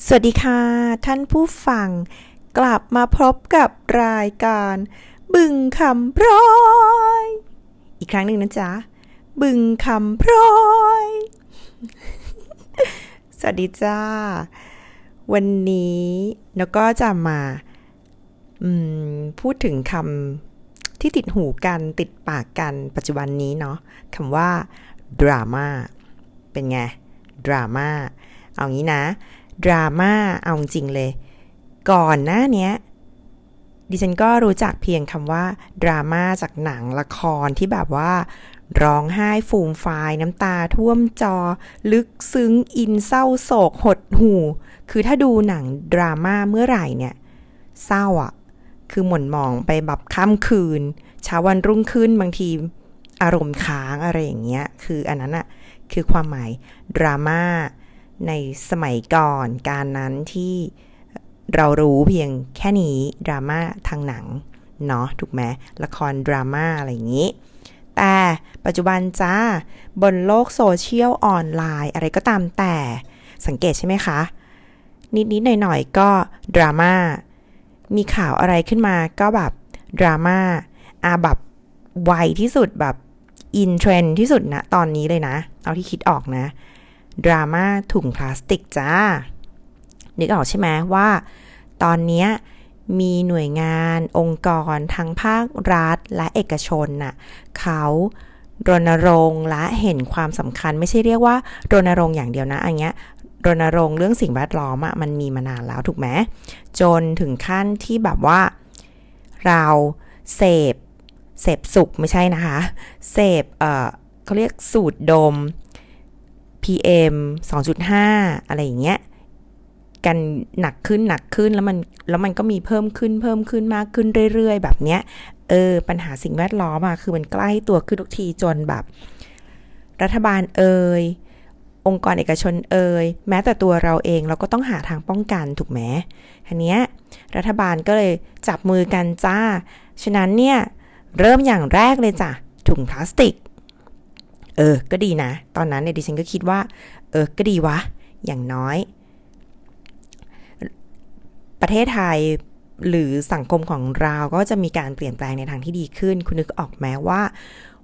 สวัสดีค่ะ ท่านผู้ฟัง กลับมาพบกับรายการ บึงคำพร้อย อีกครั้งหนึ่งนะจ๊ะ บึงคำพร้อย สวัสดีจ้า วันนี้แล้วก็จะมาพูดถึงคำที่ติดหูกันติดปากกันปัจจุบันนี้เนาะคำว่าดราม่าเป็นไงดราม่าเอางี้นะ ดราม่าเอาจริงเลย ก่อนหน้านี้ดิฉันก็รู้จักเพียงคำว่าดราม่าจากหนังละครที่แบบว่า ร้องไห้ฟูมฟายน้ำตาท่วมจอ ลึกซึ้งอินเศร้าโศกหดหูคือถ้าดูหนังดราม่าเมื่อไหร่เนี่ย เศร้าอะ่ะ คือหม่นมองไปแบบค่ำคืนเช้าวันรุ่งขึ้นบางทีอารมณ์ค้างอะไรอย่างเงี้ย คืออันนั้นอะคือความหมายดราม่า ในสมัยก่อนการนั้นที่เรารู้เพียงแค่นี้ดราม่าทางหนังเนาะถูกไหมละครดราม่าอะไรอย่างนี้ แต่ปัจจุบันจ้า บนโลกโซเชียลออนไลน์อะไรก็ตามแต่สังเกตใช่ไหมคะ นิด ๆ หน่อย ๆ ก็ดราม่ามีข่าวอะไรขึ้นมาก็แบบดราม่าอาแบบไวที่สุดแบบอินเทรนที่สุดนะตอนนี้เลยนะ เอาที่คิดออกนะ ดราม่าถุงพลาสติกจ้า นึกออกใช่ไหมว่า ตอนนี้มีหน่วยงานองค์กรทั้งภาครัฐและเอกชนน่ะเขารณรงค์และเห็นความสำคัญไม่ใช่เรียกว่ารณรงค์อย่างเดียวนะอันเนี้ยรณรงค์เรื่องสิ่งแวดล้อมอะมันมีมานานแล้วถูกไหมจนถึงขั้นที่แบบว่า เราเสพเสพสุขไม่ใช่นะคะ เสพเออเขาเรียกสูตรดม PM 2.5 อะไรอย่างเงี้ย กันหนักขึ้นหนักขึ้นแล้วมันแล้วมันก็มีเพิ่มขึ้นเพิ่มขึ้นมากขึ้นเรื่อย ๆ แบบเนี้ย เออ ปัญหาสิ่งแวดล้อมอะคือมันใกล้ตัวขึ้นทุกทีจนแบบ รัฐบาลเอ่ยองค์กรเอกชนเอ่ยแม้แต่ตัวเราเองเราก็ต้องหาทางป้องกันถูกไหมทีเนี้ยรัฐบาลก็เลยจับมือกันจ้า ฉะนั้นเนี่ย เริ่มอย่างแรกเลยจ้ะถุงพลาสติก เออ ก็ดีนะ ตอนนั้นเนี่ยดิฉันก็คิดว่า เออ ก็ดีวะ อย่างน้อย ประเทศไทยหรือสังคมของเราก็จะมีการเปลี่ยนแปลงในทางที่ดีขึ้น คุณนึกออกไหมว่า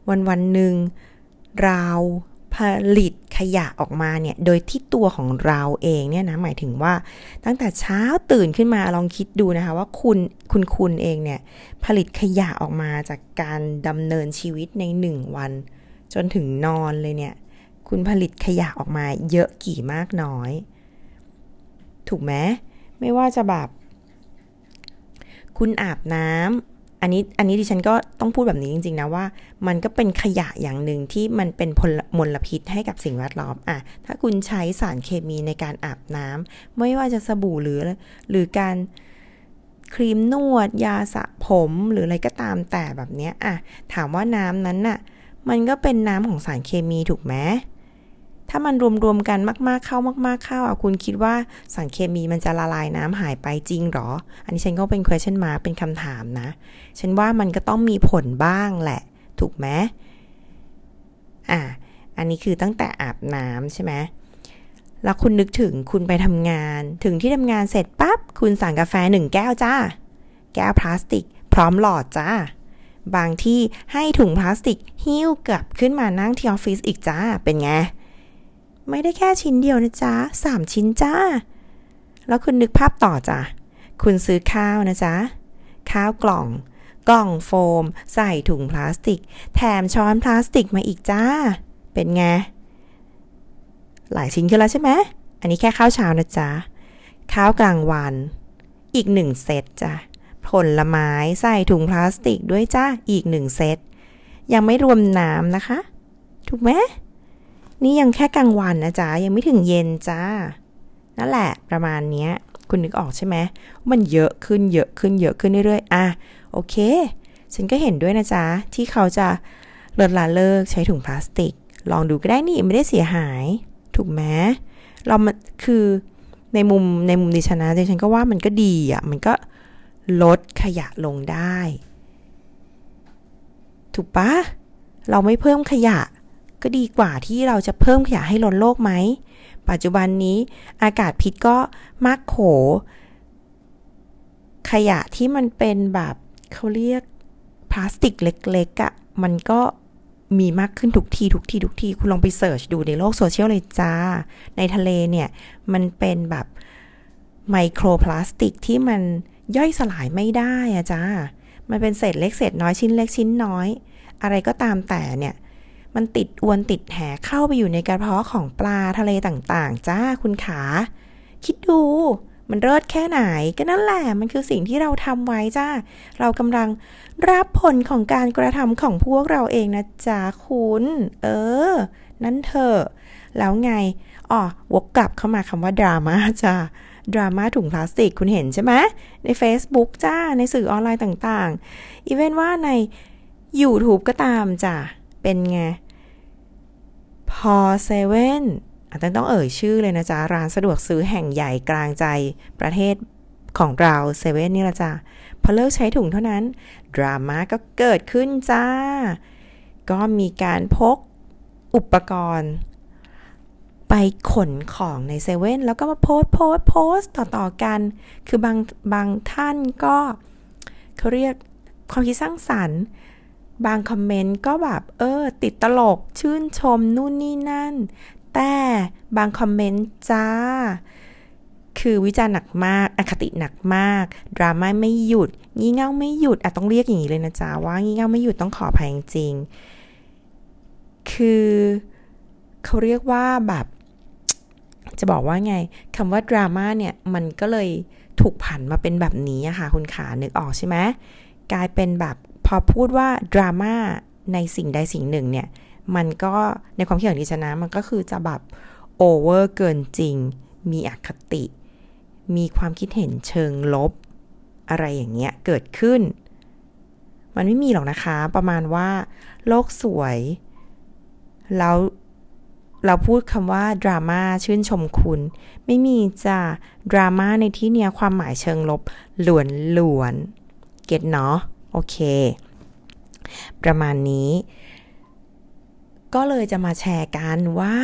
วันวันหนึ่งเราผลิตขยะออกมาเนี่ย โดยที่ตัวของเราเองเนี่ยนะ หมายถึงว่า ตั้งแต่เช้าตื่นขึ้นมาลองคิดดูนะคะ ว่าคุณคุณคุณเองเนี่ย ผลิตขยะออกมาจากการดำเนินชีวิตในหนึ่งวัน จนถึงนอนเลยเนี่ย คุณผลิตขยะออกมาเยอะกี่มากน้อย ถูกไหมไม่ว่าจะแบบ คุณอาบน้ำอันนี้อันนี้ดิฉันก็ต้องพูดแบบนี้จริงๆนะว่า มันก็เป็นขยะอย่างหนึ่งที่มันเป็นมลพิษให้กับสิ่งแวดล้อมอะถ้าคุณใช้สารเคมีในการอาบน้ำไม่ว่าจะสบู่หรือ หรือการครีมนวด ยาสระผมหรืออะไรก็ตามแต่แบบนี้อะถามว่าน้ำนั้นน่ะ มันก็เป็นน้ำของสารเคมีถูกไหมถ้ามันรวมๆกันมากๆเข้ามากๆเข้าอะคุณคิดว่าสารเคมีมันจะละลายน้ำหายไปจริงหรอ อันนี้ฉันก็เป็น question mark เป็นคำถามนะ ฉันว่ามันก็ต้องมีผลบ้างแหละ ถูกไหมอะอันนี้คือตั้งแต่อาบน้ำใช่ไหมแล้วคุณนึกถึงคุณไปทำงาน ถึงที่ทำงานเสร็จปั๊บคุณสั่งกาแฟหนึ่งแก้วจ้า แก้วพลาสติก พร้อมหลอดจ้า บางที่ให้ถุงพลาสติกหิ้วกลับขึ้นมานั่งที่ออฟฟิศอีกจ้า เป็นไง ไม่ได้แค่ชิ้นเดียวนะจ๊ะสามชิ้นจ้า แล้วคุณนึกภาพต่อจ้ะ คุณซื้อข้าวนะจ๊ะ ข้าวกล่อง กล่องโฟม ใส่ถุงพลาสติก แถมช้อนพลาสติกมาอีกจ้า เป็นไง หลายชิ้นขึ้นแล้วใช่ไหม อันนี้แค่ข้าวเช้านะจ๊ะ ข้าวกลางวัน อีกหนึ่งเซตจ้ะ ผลไม้ใส่ถุงพลาสติกด้วยจ้าอีกหนึ่งเซต ยังไม่รวมน้ำนะคะ ถูกไหมนี่ยังแค่กลางวันนะจ๊ะ ยังไม่ถึงเย็นจ้า นั่นแหละประมาณนี้คุณนึกออกใช่ไหม มันเยอะขึ้นเยอะขึ้นเยอะขึ้นเรื่อยๆ อะ โอเค ฉันก็เห็นด้วยนะจ๊ะ ที่เขาจะลดละเลิกใช้ถุงพลาสติก ลองดูก็ได้นี่ไม่ได้เสียหาย ถูกไหมเรามันคือในมุมในมุมดิฉันนะดิฉันก็ว่ามันก็ดีอะ มันก็ ลดขยะลงได้ ถูกปะเราไม่เพิ่มขยะ ก็ดีกว่าที่เราจะเพิ่มขยะให้ล้นโลกไหม ปัจจุบันนี้อากาศพิษก็มากโข ขยะที่มันเป็นแบบเขาเรียกพลาสติกเล็กๆอะ่ะ มันก็มีมากขึ้นทุกทีทุกทีทุกที คุณลองไปเสิร์ชดูในโลกโซเชียลเลยจ้า ในทะเลเนี่ย มันเป็นแบบไมโครพลาสติกที่มัน ย่อยสลายไม่ได้อะจ้า มันเป็นเศษเล็กเศษน้อยชิ้นเล็กชิ้นน้อย อะไรก็ตามแต่เนี่ย มันติดอวนติดแหเข้าไปอยู่ในกระเพาะของปลาทะเลต่างๆ จ้าคุณขา คิดดูมันเลิศแค่ไหนก็นั่นแหละมันคือสิ่งที่เราทำไว้จ้า เรากำลังรับผลของการกระทำของพวกเราเองนะจ๊ะคุณ เออ นั่นเถอะแล้วไง อ๋อวกกลับเข้ามาคำว่าดราม่าจ้าดราม่าถุงพลาสติกคุณเห็นใช่ไหมใน Facebook จ้า ในสื่อออนไลน์ต่างๆ อีเวนว่าใน YouTube ก็ตามจ้ะ เป็นไง พอเซเว่นอาจจะต้องเอ่ยชื่อเลยนะจ๊ะ ร้านสะดวกซื้อแห่งใหญ่กลางใจประเทศของเราเซเว่นนี่ละจ้ะ พอเลิกใช้ถุงเท่านั้น ดราม่าก็เกิดขึ้นจ้า ก็มีการพกอุปกรณ์ ไปขนของในเซเว่นแล้วก็มาโพสโพสโพสต่อๆกัน คือบางบางท่านก็เขาเรียกความคิดสร้างสรรค์ บางคอมเมนต์ก็แบบเออ ติดตลกชื่นชมนู่นนี่นั่น แต่บางคอมเมนต์จ้า คือวิจารณ์หนักมากอคติหนักมาก ดราม่าไม่หยุด งี่เง่าไม่หยุดอะต้องเรียกอย่างนี้เลยนะจ๊ะว่างี่เง่าไม่หยุดต้องขออภัยจริงคือเขาเรียกว่าแบบ จะบอกว่าไงคำว่าดราม่าเนี่ย มันก็เลยถูกผันมาเป็นแบบนี้อะค่ะ คุณขานึกออกใช่ไหมกลายเป็นแบบพอพูดว่าดราม่าในสิ่งใดสิ่งหนึ่งเนี่ย มันก็ในความคิดของดิฉันนะมันก็คือจะแบบโอเวอร์เกินจริง มีอคติ มีความคิดเห็นเชิงลบ อะไรอย่างเงี้ยเกิดขึ้น มันไม่มีหรอกนะคะ ประมาณว่า โลกสวย แล้ว เราพูดคำว่าดราม่าชื่นชมคุณ ไม่มีจ้าดราม่าในที่เนี้ยความหมายเชิงลบหลวนหลวนเก็ตเนาะโอเค ประมาณนี้ ก็เลยจะมาแชร์กันว่า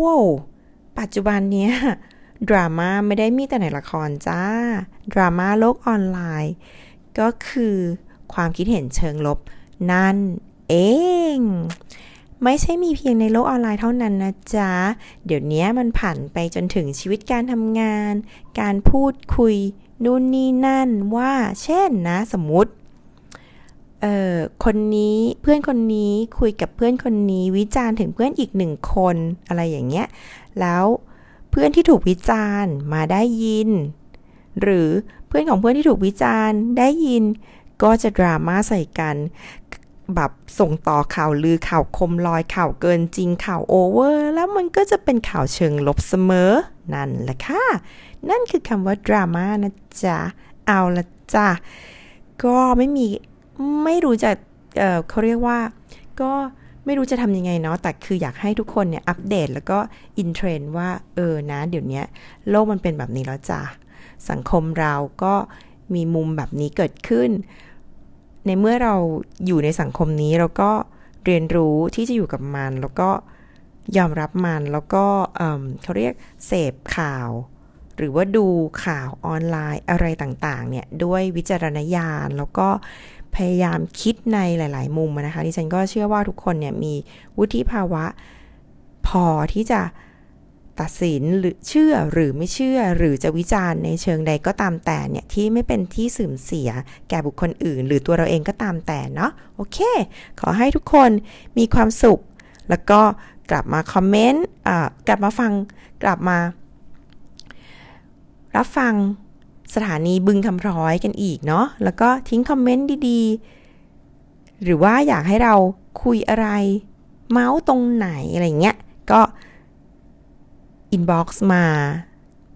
ว้าวปัจจุบันเนี้ยดราม่าไม่ได้มีแต่ในละครจ้า ดราม่าโลกออนไลน์ ก็คือความคิดเห็นเชิงลบนั่นเอง ไม่ใช่มีเพียงในโลกออนไลน์เท่านั้นนะจ๊ะ เดี๋ยวนี้มันผ่านไปจนถึงชีวิตการทำงาน การพูดคุย นู่นนี่นั่นว่า เช่นนะสมมติเอ่อคนนี้เพื่อนคนนี้คุยกับเพื่อนคนนี้วิจารณ์ถึงเพื่อนอีกหนึ่งคนอะไรอย่างเงี้ย แล้วเพื่อนที่ถูกวิจารณ์มาได้ยิน หรือเพื่อนของเพื่อนที่ถูกวิจารณ์ได้ยินก็จะดราม่าใส่กัน แบบส่งต่อข่าวลือข่าวคมลอยข่าวเกินจริงข่าวโอเวอร์ แล้วมันก็จะเป็นข่าวเชิงลบเสมอ นั่นแหละค่ะ นั่นคือคำว่าดราม่านะจ๊ะ เอาละจ้ะ ก็ไม่มีไม่รู้จะเเขาเรียกว่า ก็ไม่รู้จะทำยังไงเนาะ แต่คืออยากให้ทุกคนเนี่ยอัปเดตแล้วก็อินเทรนด์ว่า เออนะ เดี๋ยวนี้โลกมันเป็นแบบนี้แล้วจ้ะ สังคมเราก็มีมุมแบบนี้เกิดขึ้น ในเมื่อเราอยู่ในสังคมนี้เราก็เรียนรู้ที่จะอยู่กับมัน แล้วก็ยอมรับมันแล้วก็เขาเรียกเสพข่าว หรือว่าดูข่าวออนไลน์อะไรต่างๆ เนี่ยด้วยวิจารณญาณแล้วก็พยายามคิดในหลาย ๆ มุมนะคะที่ฉันก็เชื่อว่าทุกคนเนี่ยมีวุฒิภาวะพอที่จะ ตัดสินหรือเชื่อหรือไม่เชื่อหรือจะวิจารณ์ในเชิงใดก็ตามแต่เนี่ย ที่ไม่เป็นที่สื่อมเสียแก่บุคคลอื่น หรือตัวเราเองก็ตามแต่เนาะโอเค ขอให้ทุกคนมีความสุข แล้วก็กลับมาคอมเมนต์กลับมาฟังกลับมา รับฟังสถานีบึงคำพร้อยกันอีกเนาะแล้วก็ทิ้งคอมเมนต์ดีๆ หรือว่าอยากให้เราคุยอะไร เม้าท์ตรงไหนอะไรเงี้ยก็ inbox มา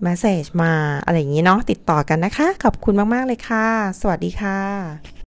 message มาอะไรอย่างงี้เนาะติดต่อกันนะคะ ขอบคุณมาก ๆ เลยค่ะ สวัสดีค่ะ